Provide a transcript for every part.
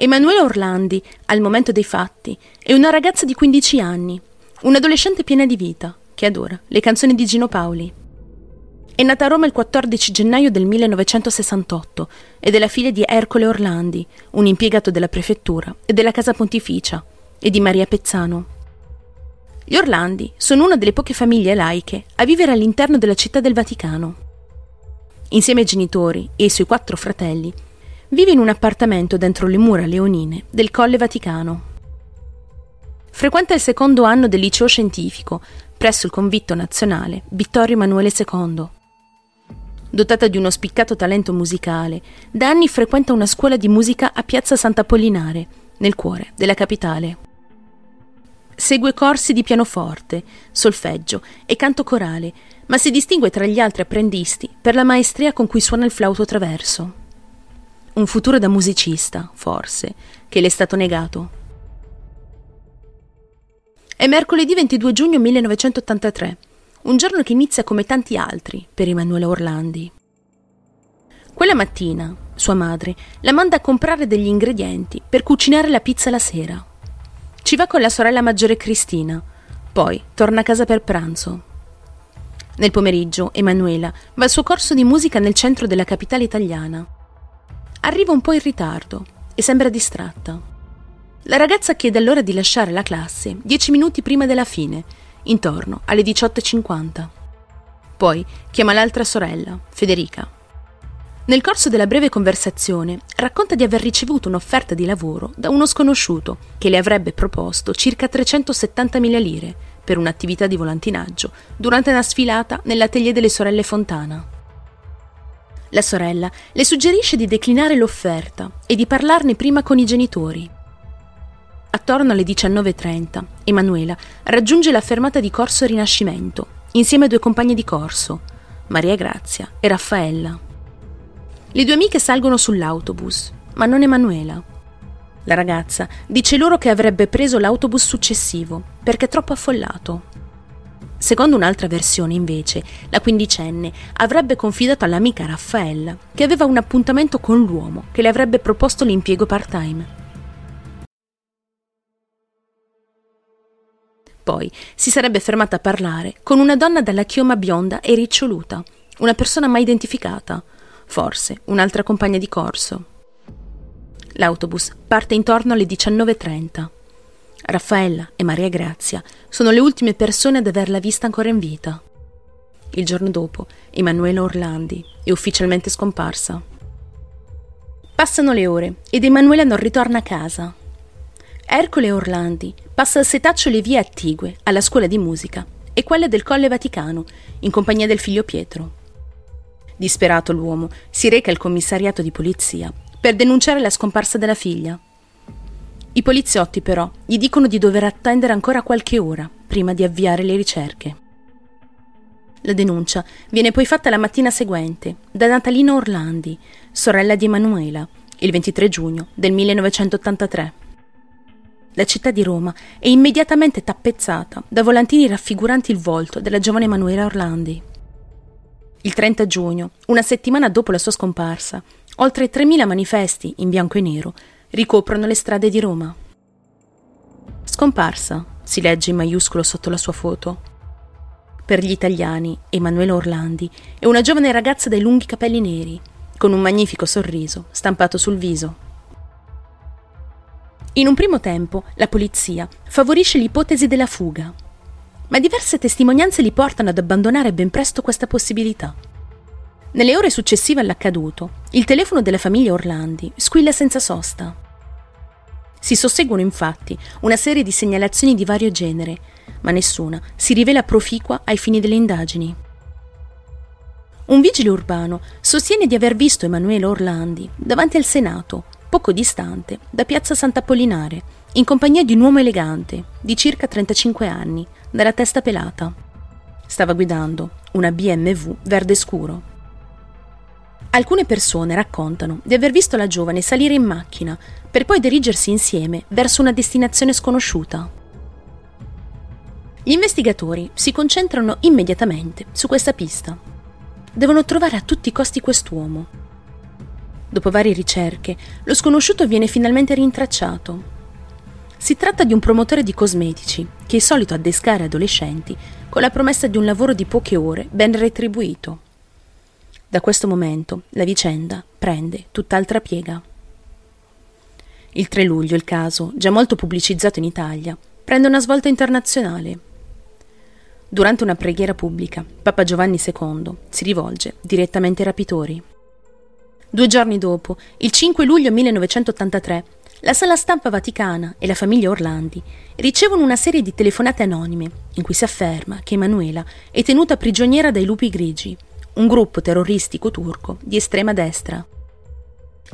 Emanuela Orlandi, al momento dei fatti, è una ragazza di 15 anni, un'adolescente piena di vita, che adora le canzoni di Gino Paoli. È nata a Roma il 14 gennaio del 1968 ed è la figlia di Ercole Orlandi, un impiegato della prefettura e della Casa Pontificia, e di Maria Pezzano. Gli Orlandi sono una delle poche famiglie laiche a vivere all'interno della città del Vaticano. Insieme ai genitori e ai suoi quattro fratelli, vive in un appartamento dentro le mura leonine del Colle Vaticano. Frequenta il secondo anno del liceo scientifico presso il convitto nazionale Vittorio Emanuele II Dotata di uno spiccato talento musicale, da anni frequenta una scuola di musica a Piazza Sant'Apollinare, nel cuore della capitale. Segue corsi di pianoforte, solfeggio e canto corale, ma si distingue tra gli altri apprendisti per la maestria con cui suona il flauto traverso. Un futuro da musicista, forse, che le è stato negato. È mercoledì 22 giugno 1983 un giorno che inizia come tanti altri per Emanuela Orlandi. Quella mattina, sua madre la manda a comprare degli ingredienti per cucinare la pizza la sera. Ci va con la sorella maggiore Cristina, poi torna a casa per pranzo. Nel pomeriggio, Emanuela va al suo corso di musica nel centro della capitale italiana. Arriva un po' in ritardo e sembra distratta. La ragazza chiede allora di lasciare la classe dieci minuti prima della fine intorno alle 18.50. Poi chiama l'altra sorella, Federica. Nel corso della breve conversazione racconta di aver ricevuto un'offerta di lavoro da uno sconosciuto che le avrebbe proposto circa 370.000 lire per un'attività di volantinaggio durante una sfilata nell'atelier delle sorelle Fontana. La sorella le suggerisce di declinare l'offerta e di parlarne prima con i genitori. Attorno alle 19.30, Emanuela raggiunge la fermata di Corso Rinascimento, insieme a due compagne di corso, Maria Grazia e Raffaella. Le due amiche salgono sull'autobus, ma non Emanuela. La ragazza dice loro che avrebbe preso l'autobus successivo, perché è troppo affollato. Secondo un'altra versione, invece, la quindicenne avrebbe confidato all'amica Raffaella che aveva un appuntamento con l'uomo che le avrebbe proposto l'impiego part-time. Poi si sarebbe fermata a parlare con una donna dalla chioma bionda e riccioluta, una persona mai identificata, forse un'altra compagna di corso. L'autobus parte intorno alle 19.30. Raffaella e Maria Grazia sono le ultime persone ad averla vista ancora in vita. Il giorno dopo, Emanuela Orlandi è ufficialmente scomparsa. Passano le ore ed Emanuela non ritorna a casa. Ercole Orlandi passa il setaccio le vie attigue alla scuola di musica e quelle del Colle Vaticano in compagnia del figlio Pietro. Disperato l'uomo si reca al commissariato di polizia per denunciare la scomparsa della figlia. I poliziotti però gli dicono di dover attendere ancora qualche ora prima di avviare le ricerche. La denuncia viene poi fatta la mattina seguente da Natalina Orlandi, sorella di Emanuela, il 23 giugno del 1983 la città di Roma è immediatamente tappezzata da volantini raffiguranti il volto della giovane Emanuela Orlandi. Il 30 giugno, una settimana dopo la sua scomparsa, oltre 3.000 manifesti in bianco e nero ricoprono le strade di Roma. Scomparsa, si legge in maiuscolo sotto la sua foto. Per gli italiani, Emanuela Orlandi è una giovane ragazza dai lunghi capelli neri, con un magnifico sorriso stampato sul viso. In un primo tempo la polizia favorisce l'ipotesi della fuga, ma diverse testimonianze li portano ad abbandonare ben presto questa possibilità. Nelle ore successive all'accaduto, il telefono della famiglia Orlandi squilla senza sosta. Si susseguono infatti una serie di segnalazioni di vario genere, ma nessuna si rivela proficua ai fini delle indagini. Un vigile urbano sostiene di aver visto Emanuele Orlandi davanti al Senato poco distante, da piazza Sant'Apollinare, in compagnia di un uomo elegante, di circa 35 anni, dalla testa pelata. Stava guidando una BMW verde scuro. Alcune persone raccontano di aver visto la giovane salire in macchina per poi dirigersi insieme verso una destinazione sconosciuta. Gli investigatori si concentrano immediatamente su questa pista. Devono trovare a tutti i costi quest'uomo Dopo varie ricerche, lo sconosciuto viene finalmente rintracciato. Si tratta di un promotore di cosmetici che è solito addescare adolescenti con la promessa di un lavoro di poche ore ben retribuito. Da questo momento la vicenda prende tutt'altra piega. Il 3 luglio il caso, già molto pubblicizzato in Italia, prende una svolta internazionale. Durante una preghiera pubblica, Papa Giovanni II si rivolge direttamente ai rapitori. Due giorni dopo, il 5 luglio 1983, la sala stampa vaticana e la famiglia Orlandi ricevono una serie di telefonate anonime in cui si afferma che Emanuela è tenuta prigioniera dai lupi grigi, un gruppo terroristico turco di estrema destra.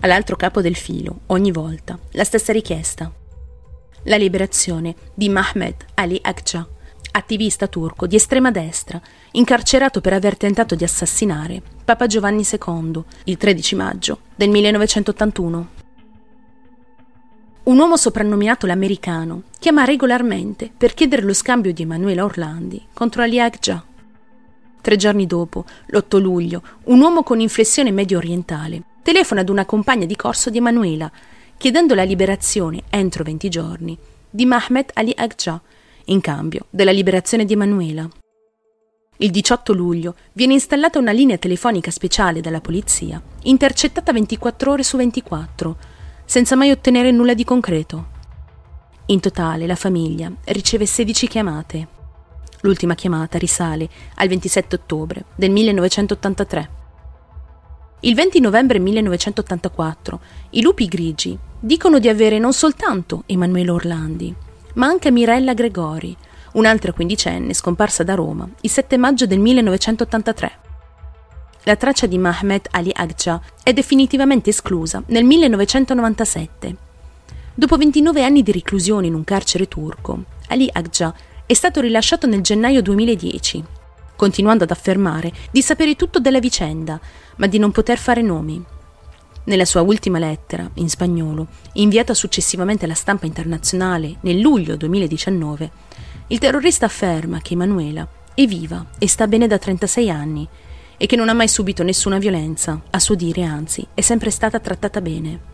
All'altro capo del filo, ogni volta, la stessa richiesta. La liberazione di Mahmed Ali Akça, attivista turco di estrema destra, incarcerato per aver tentato di assassinare Papa Giovanni II il 13 maggio del 1981. Un uomo soprannominato l'americano chiama regolarmente per chiedere lo scambio di Emanuela Orlandi contro Ali Akça. Tre giorni dopo, l'8 luglio, un uomo con inflessione medio orientale telefona ad una compagna di corso di Emanuela, chiedendo la liberazione entro 20 giorni di Mahmed Ali Akça, in cambio della liberazione di Emanuela. Il 18 luglio viene installata una linea telefonica speciale dalla polizia, intercettata 24 ore su 24, senza mai ottenere nulla di concreto. In totale la famiglia riceve 16 chiamate. L'ultima chiamata risale al 27 ottobre del 1983. Il 20 novembre 1984 i lupi grigi dicono di avere non soltanto Emanuele Orlandi, ma anche Mirella Gregori, un'altra quindicenne scomparsa da Roma il 7 maggio del 1983. La traccia di Mahmed Ali Agca è definitivamente esclusa nel 1997. Dopo 29 anni di reclusione in un carcere turco, Ali Agca è stato rilasciato nel gennaio 2010, continuando ad affermare di sapere tutto della vicenda, ma di non poter fare nomi. Nella sua ultima lettera, in spagnolo, inviata successivamente alla stampa internazionale nel luglio 2019, il terrorista afferma che Emanuela è viva e sta bene da 36 anni e che non ha mai subito nessuna violenza, a suo dire anzi è sempre stata trattata bene.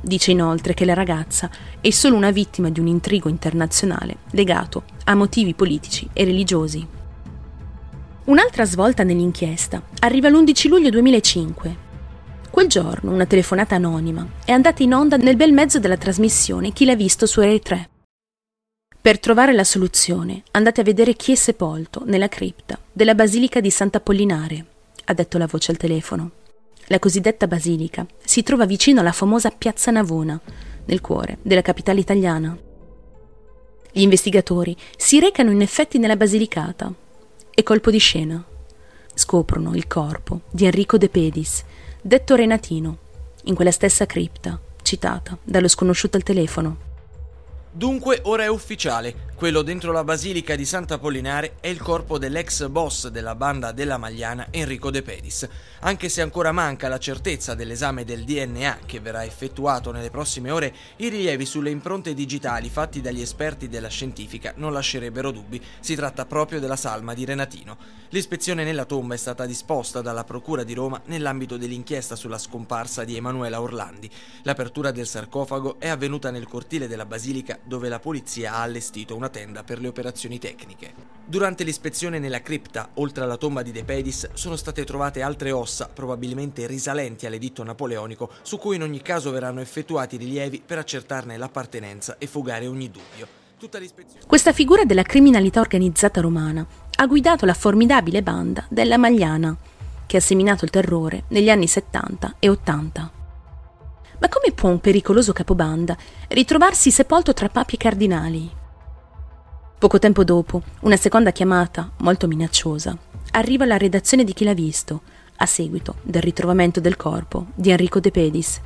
Dice inoltre che la ragazza è solo una vittima di un intrigo internazionale legato a motivi politici e religiosi. Un'altra svolta nell'inchiesta arriva l'11 luglio 2005 Quel giorno una telefonata anonima è andata in onda nel bel mezzo della trasmissione Chi l'ha visto su Rai 3. Per trovare la soluzione andate a vedere chi è sepolto nella cripta della Basilica di Sant'Apollinare, ha detto la voce al telefono. La cosiddetta basilica si trova vicino alla famosa Piazza Navona, nel cuore della capitale italiana. Gli investigatori si recano in effetti nella Basilicata e colpo di scena. Scoprono il corpo di Enrico De Pedis, detto Renatino, in quella stessa cripta, citata dallo sconosciuto al telefono. Dunque ora è ufficiale, quello dentro la basilica di Sant'Apollinare è il corpo dell'ex boss della banda della Magliana Enrico De Pedis, anche se ancora manca la certezza dell'esame del DNA che verrà effettuato nelle prossime ore, i rilievi sulle impronte digitali fatti dagli esperti della scientifica non lascerebbero dubbi, si tratta proprio della salma di Renatino. L'ispezione nella tomba è stata disposta dalla Procura di Roma nell'ambito dell'inchiesta sulla scomparsa di Emanuela Orlandi. L'apertura del sarcofago è avvenuta nel cortile della basilica dove la polizia ha allestito una tenda per le operazioni tecniche. Durante l'ispezione nella cripta, oltre alla tomba di De Pedis, sono state trovate altre ossa, probabilmente risalenti all'editto napoleonico, su cui in ogni caso verranno effettuati rilievi per accertarne l'appartenenza e fugare ogni dubbio. Questa figura della criminalità organizzata romana ha guidato la formidabile banda della Magliana, che ha seminato il terrore negli anni 70 e 80. Ma come può un pericoloso capobanda ritrovarsi sepolto tra papi e cardinali? Poco tempo dopo, una seconda chiamata, molto minacciosa, arriva alla redazione di Chi l'ha visto, a seguito del ritrovamento del corpo di Enrico De Pedis,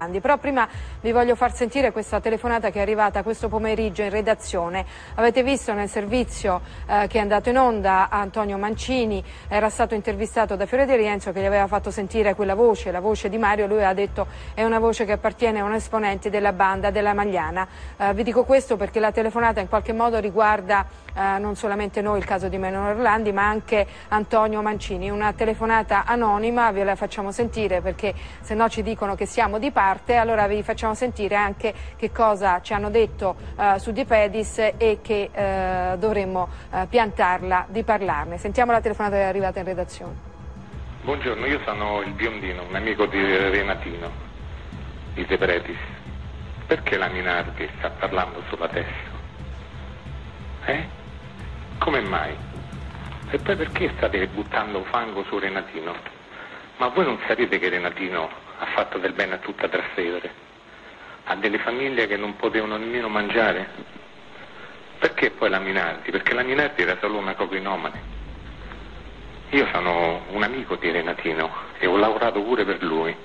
però prima vi voglio far sentire questa telefonata che è arrivata questo pomeriggio in redazione. Avete visto nel servizio eh, che è andato in onda Antonio Mancini, era stato intervistato da Fiore di Rienzo che gli aveva fatto sentire quella voce, la voce di Mario, lui ha detto è una voce che appartiene a un esponente della banda della Magliana. Eh, vi dico questo perché la telefonata in qualche modo riguarda eh, non solamente noi il caso di Manuel Orlandi, ma anche Antonio Mancini. Una telefonata anonima, ve la facciamo sentire perché se no ci dicono che siamo di parte, allora vi facciamo sentire anche che cosa ci hanno detto eh, su Di Pedis e che eh, dovremmo eh, piantarla di parlarne. Sentiamo la telefonata che è arrivata in redazione. Buongiorno, io sono il biondino, un amico di Renatino, di De Pretis. Perché la Minardi sta parlando sulla testa? Eh? Come mai? E poi perché state buttando fango su Renatino? Ma voi non sapete che Renatino ha fatto del bene a tutta Trastevere? A delle famiglie che non potevano nemmeno mangiare? Perché poi la Minardi? Perché la Minardi era solo una copinomane. Io sono un amico di Renatino e ho lavorato pure per lui.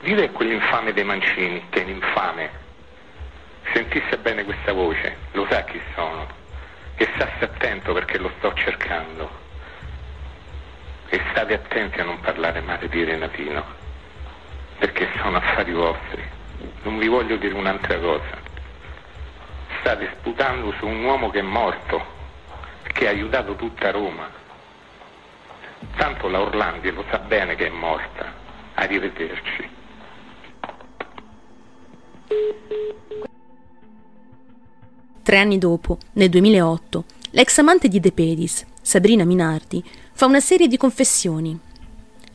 Dite a quell'infame dei Mancini, che è un infame, sentisse bene questa voce, lo sa chi sono, che stassi attento perché lo sto cercando. E state attenti a non parlare male di Renatino, perché sono affari vostri. Non vi voglio dire un'altra cosa. State sputando su un uomo che è morto, che ha aiutato tutta Roma Tanto la Orlandi lo sa bene che è morta. Arrivederci. Tre anni dopo, nel 2008, l'ex amante di De Pedis, Sabrina Minardi, fa una serie di confessioni.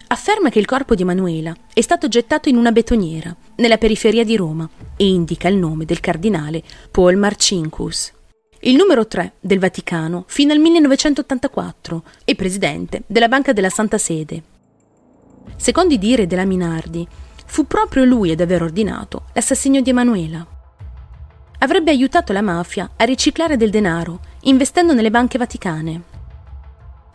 Afferma che il corpo di Emanuela è stato gettato in una betoniera, nella periferia di Roma, e indica il nome del cardinale Paul Marcinkus il numero 3 del Vaticano fino al 1984 e presidente della Banca della Santa Sede. Secondo i dire della Minardi, fu proprio lui ad aver ordinato l'assassinio di Emanuela. Avrebbe aiutato la mafia a riciclare del denaro, investendo nelle banche vaticane.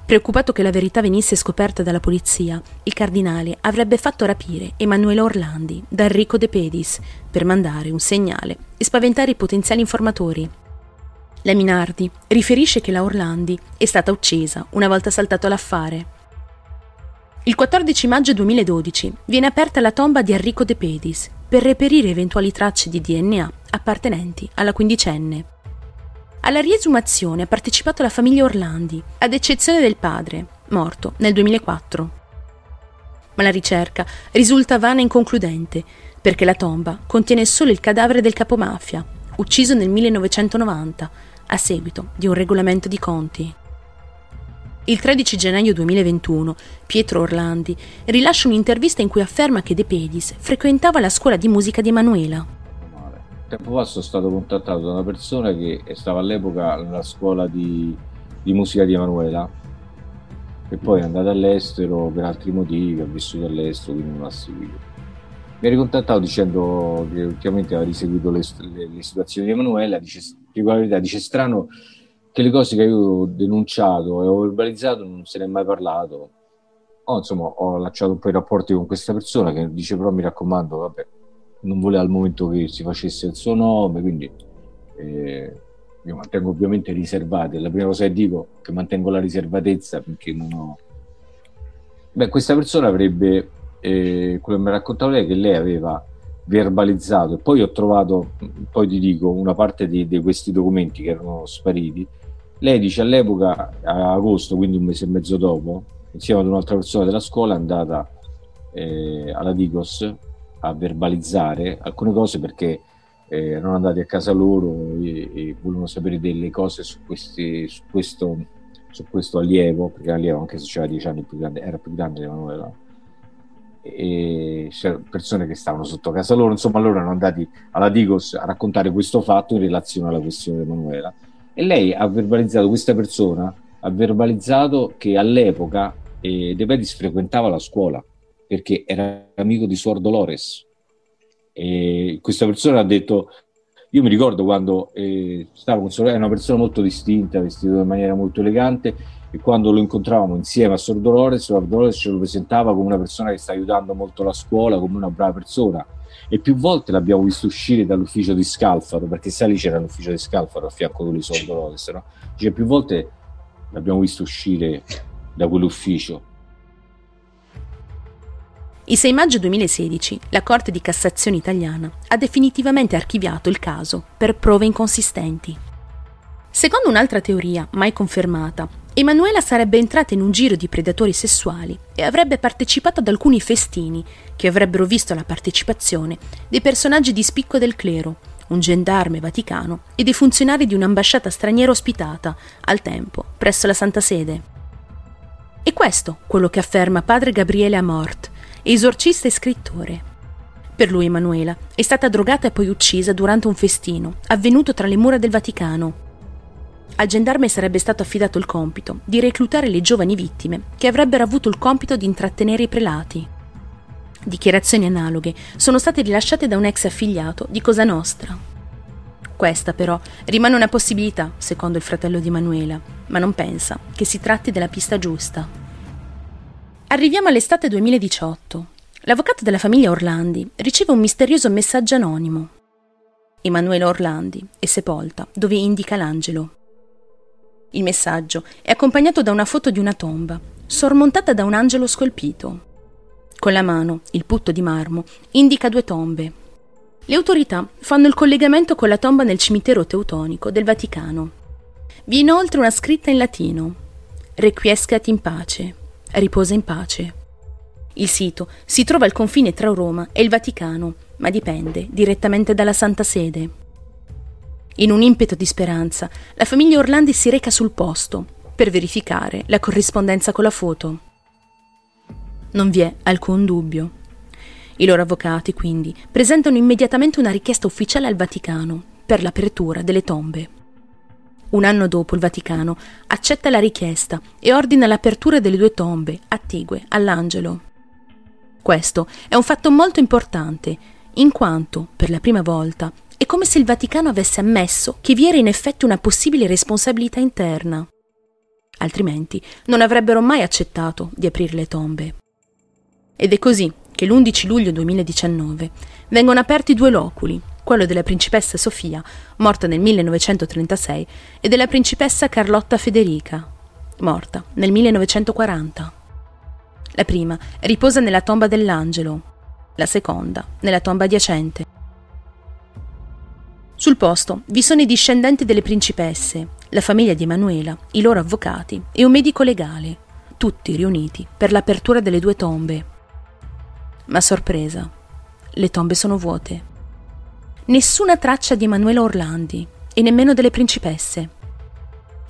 Preoccupato che la verità venisse scoperta dalla polizia, il cardinale avrebbe fatto rapire Emanuela Orlandi da Enrico De Pedis per mandare un segnale e spaventare i potenziali informatori. La Minardi riferisce che la Orlandi è stata uccisa una volta saltato l'affare. Il 14 maggio 2012 viene aperta la tomba di Enrico De Pedis per reperire eventuali tracce di DNA appartenenti alla quindicenne. Alla riesumazione ha partecipato la famiglia Orlandi, ad eccezione del padre, morto nel 2004. Ma la ricerca risulta vana e inconcludente, perché la tomba contiene solo il cadavere del capomafia, ucciso nel 1990 a seguito di un regolamento di conti. Il 13 gennaio 2021 Pietro Orlandi rilascia un'intervista in cui afferma che De Pedis frequentava la scuola di musica di Emanuela. Tempo fa sono stato contattato da una persona che stava all'epoca nella scuola di, di musica di Emanuela e poi è andata all'estero per altri motivi, ha vissuto all'estero, quindi non ha seguito mi ha ricontattato dicendo che ultimamente aveva riseguito le, le, le situazioni di Emanuela, dice, dice strano che le cose che io ho denunciato e ho verbalizzato non se ne è mai parlato. Oh, insomma, ho lasciato un po' i rapporti con questa persona che dice però mi raccomando, vabbè, non voleva al momento che si facesse il suo nome, quindi eh, io mantengo ovviamente riservate. La prima cosa che dico è che mantengo la riservatezza perché non ho... Beh, questa persona avrebbe e quello che mi raccontava lei che lei aveva verbalizzato e poi ho trovato, poi ti dico, una parte di, di, questi documenti che erano spariti. Lei dice all'epoca, a agosto, quindi un mese e mezzo dopo, insieme ad un'altra persona della scuola, è andata eh, alla Digos a verbalizzare alcune cose perché eh, erano andati a casa loro e, e volevano sapere delle cose su, questi, su, questo, su questo allievo, perché l'allievo anche se aveva dieci anni più grande, era più grande di Emanuela. E c'erano persone che stavano sotto casa loro, insomma loro erano andati alla Digos a raccontare questo fatto in relazione alla questione di Emanuela e lei ha verbalizzato, questa persona ha verbalizzato che all'epoca eh, De Pedis frequentava la scuola perché era amico di Suor Dolores. E questa persona ha detto io mi ricordo quando eh, stavo con Sorella, è una persona molto distinta, vestito in maniera molto elegante e quando lo incontravamo insieme a Sor Dolores, Sor Dolores ce lo presentava come una persona che sta aiutando molto la scuola, come una brava persona e più volte l'abbiamo visto uscire dall'ufficio di Scalfaro, perché sai lì c'era l'ufficio di Scalfaro a fianco di Sor Dolores, no? Dice, più volte l'abbiamo visto uscire da quell'ufficio il 6 maggio 2016 la Corte di Cassazione italiana ha definitivamente archiviato il caso per prove inconsistenti. Secondo un'altra teoria, mai confermata, Emanuela sarebbe entrata in un giro di predatori sessuali e avrebbe partecipato ad alcuni festini che avrebbero visto la partecipazione dei personaggi di spicco del clero, un gendarme vaticano e dei funzionari di un'ambasciata straniera ospitata, al tempo, presso la Santa Sede. E questo quello che afferma padre Gabriele Amort, esorcista e scrittore. Per lui Emanuela è stata drogata e poi uccisa durante un festino avvenuto tra le mura del Vaticano al gendarme sarebbe stato affidato il compito di reclutare le giovani vittime che avrebbero avuto il compito di intrattenere i prelati. Dichiarazioni analoghe sono state rilasciate da un ex affiliato di Cosa Nostra. Questa però rimane una possibilità, secondo il fratello di Manuela, ma non pensa che si tratti della pista giusta. Arriviamo all'estate 2018. L'avvocato della famiglia Orlandi riceve un misterioso messaggio anonimo. Emanuela Orlandi è sepolta dove indica l'angelo. Il messaggio è accompagnato da una foto di una tomba, sormontata da un angelo scolpito. Con la mano, il putto di marmo indica due tombe. Le autorità fanno il collegamento con la tomba nel cimitero teutonico del Vaticano. Vi è inoltre una scritta in latino: Requiescat in pace, riposa in pace. Il sito si trova al confine tra Roma e il Vaticano, ma dipende direttamente dalla Santa Sede. In un impeto di speranza, la famiglia Orlandi si reca sul posto per verificare la corrispondenza con la foto. Non vi è alcun dubbio. I loro avvocati, quindi, presentano immediatamente una richiesta ufficiale al Vaticano per l'apertura delle tombe. Un anno dopo il Vaticano accetta la richiesta e ordina l'apertura delle due tombe attigue all'angelo. Questo è un fatto molto importante, in quanto, per la prima volta, è come se il Vaticano avesse ammesso che vi era in effetti una possibile responsabilità interna. Altrimenti non avrebbero mai accettato di aprire le tombe. Ed è così che l'11 luglio 2019 vengono aperti due loculi, quello della principessa Sofia, morta nel 1936, e della principessa Carlotta Federica, morta nel 1940. La prima riposa nella tomba dell'angelo, la seconda nella tomba adiacente. Sul posto vi sono i discendenti delle principesse, la famiglia di Emanuela, i loro avvocati e un medico legale, tutti riuniti per l'apertura delle due tombe. Ma sorpresa, le tombe sono vuote. Nessuna traccia di Emanuela Orlandi e nemmeno delle principesse.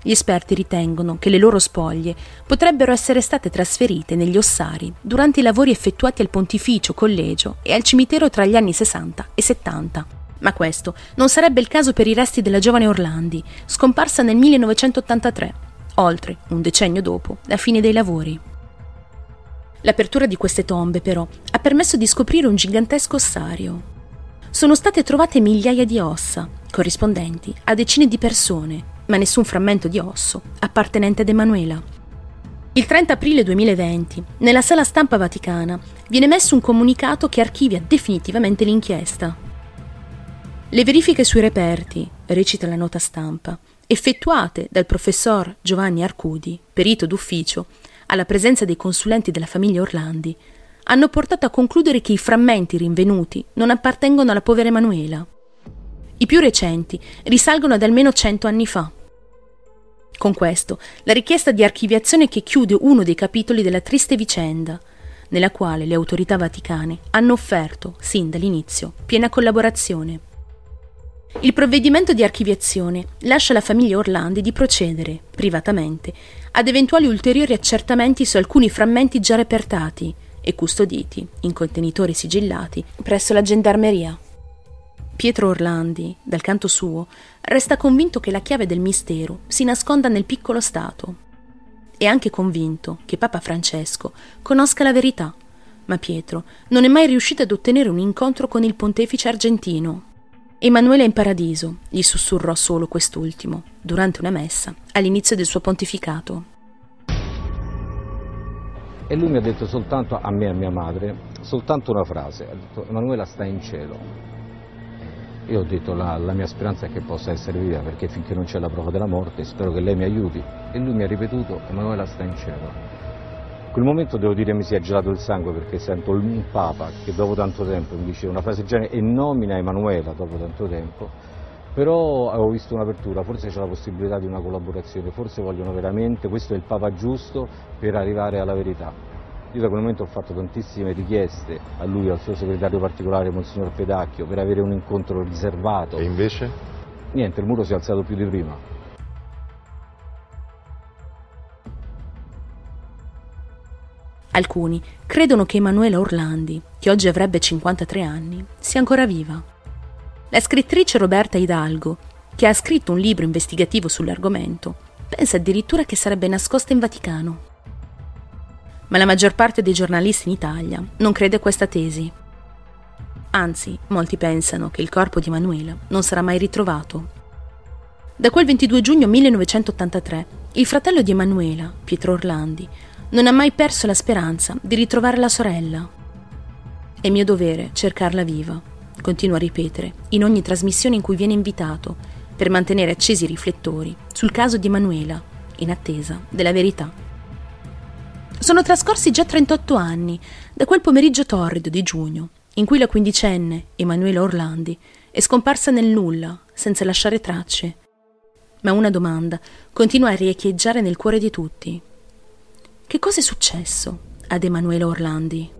Gli esperti ritengono che le loro spoglie potrebbero essere state trasferite negli ossari durante i lavori effettuati al Pontificio Collegio e al cimitero tra gli anni 60 e 70. Ma questo non sarebbe il caso per i resti della giovane Orlandi, scomparsa nel 1983, oltre un decennio dopo la fine dei lavori. L'apertura di queste tombe, però, ha permesso di scoprire un gigantesco ossario. Sono state trovate migliaia di ossa, corrispondenti a decine di persone, ma nessun frammento di osso appartenente ad Emanuela. Il 30 aprile 2020, nella sala stampa vaticana, viene messo un comunicato che archivia definitivamente l'inchiesta. Le verifiche sui reperti, recita la nota stampa, effettuate dal professor Giovanni Arcudi, perito d'ufficio, alla presenza dei consulenti della famiglia Orlandi, hanno portato a concludere che i frammenti rinvenuti non appartengono alla povera Emanuela. I più recenti risalgono ad almeno cento anni fa. Con questo, la richiesta di archiviazione che chiude uno dei capitoli della triste vicenda, nella quale le autorità vaticane hanno offerto, sin dall'inizio, piena collaborazione. Il provvedimento di archiviazione lascia alla famiglia Orlandi di procedere, privatamente, ad eventuali ulteriori accertamenti su alcuni frammenti già repertati e custoditi in contenitori sigillati presso la gendarmeria. Pietro Orlandi, dal canto suo, resta convinto che la chiave del mistero si nasconda nel piccolo Stato. È anche convinto che Papa Francesco conosca la verità, ma Pietro non è mai riuscito ad ottenere un incontro con il pontefice argentino Emanuele in paradiso, gli sussurrò solo quest'ultimo, durante una messa, all'inizio del suo pontificato. E lui mi ha detto soltanto, a me e a mia madre, soltanto una frase, ha detto Emanuela sta in cielo. Io ho detto la, la mia speranza è che possa essere viva perché finché non c'è la prova della morte spero che lei mi aiuti. E lui mi ha ripetuto Emanuela sta in cielo. Quel momento devo dire mi si è gelato il sangue perché sento un Papa che dopo tanto tempo mi dice una frase genere e nomina Emanuela dopo tanto tempo, però avevo visto un'apertura, forse c'è la possibilità di una collaborazione, forse vogliono veramente, questo è il Papa giusto per arrivare alla verità. Io da quel momento ho fatto tantissime richieste a lui, al suo segretario particolare, Monsignor Pedacchio, per avere un incontro riservato. E invece? Niente, il muro si è alzato più di prima. Alcuni credono che Emanuela Orlandi, che oggi avrebbe 53 anni, sia ancora viva. La scrittrice Roberta Hidalgo, che ha scritto un libro investigativo sull'argomento, pensa addirittura che sarebbe nascosta in Vaticano. Ma la maggior parte dei giornalisti in Italia non crede a questa tesi. Anzi, molti pensano che il corpo di Emanuela non sarà mai ritrovato. Da quel 22 giugno 1983, il fratello di Emanuela, Pietro Orlandi, non ha mai perso la speranza di ritrovare la sorella. È mio dovere cercarla viva, continua a ripetere in ogni trasmissione in cui viene invitato per mantenere accesi i riflettori sul caso di Emanuela, in attesa della verità. Sono trascorsi già 38 anni da quel pomeriggio torrido di giugno in cui la quindicenne Emanuela Orlandi è scomparsa nel nulla senza lasciare tracce. Ma una domanda continua a riecheggiare nel cuore di tutti. Che cosa è successo ad Emanuela Orlandi?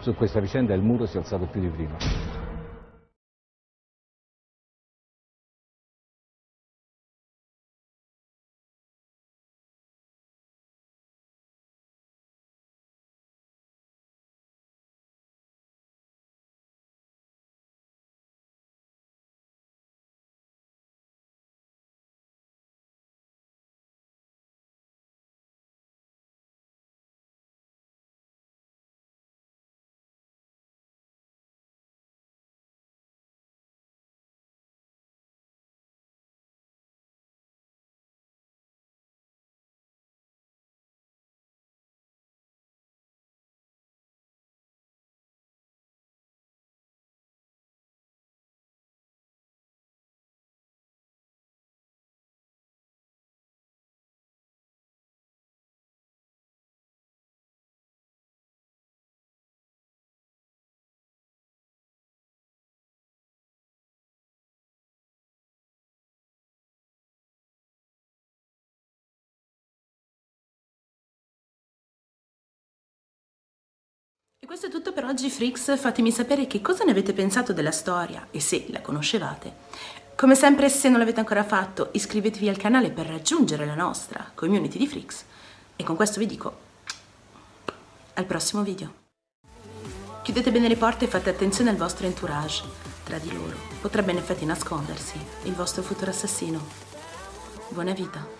Su questa vicenda il muro si è alzato più di prima. Questo è tutto per oggi, Freaks. Fatemi sapere che cosa ne avete pensato della storia e se la conoscevate. Come sempre, se non l'avete ancora fatto, iscrivetevi al canale per raggiungere la nostra community di Freaks. E con questo vi dico al prossimo video. Chiudete bene le porte e fate attenzione al vostro entourage. Tra di loro potrebbe in effetti nascondersi il vostro futuro assassino. Buona vita.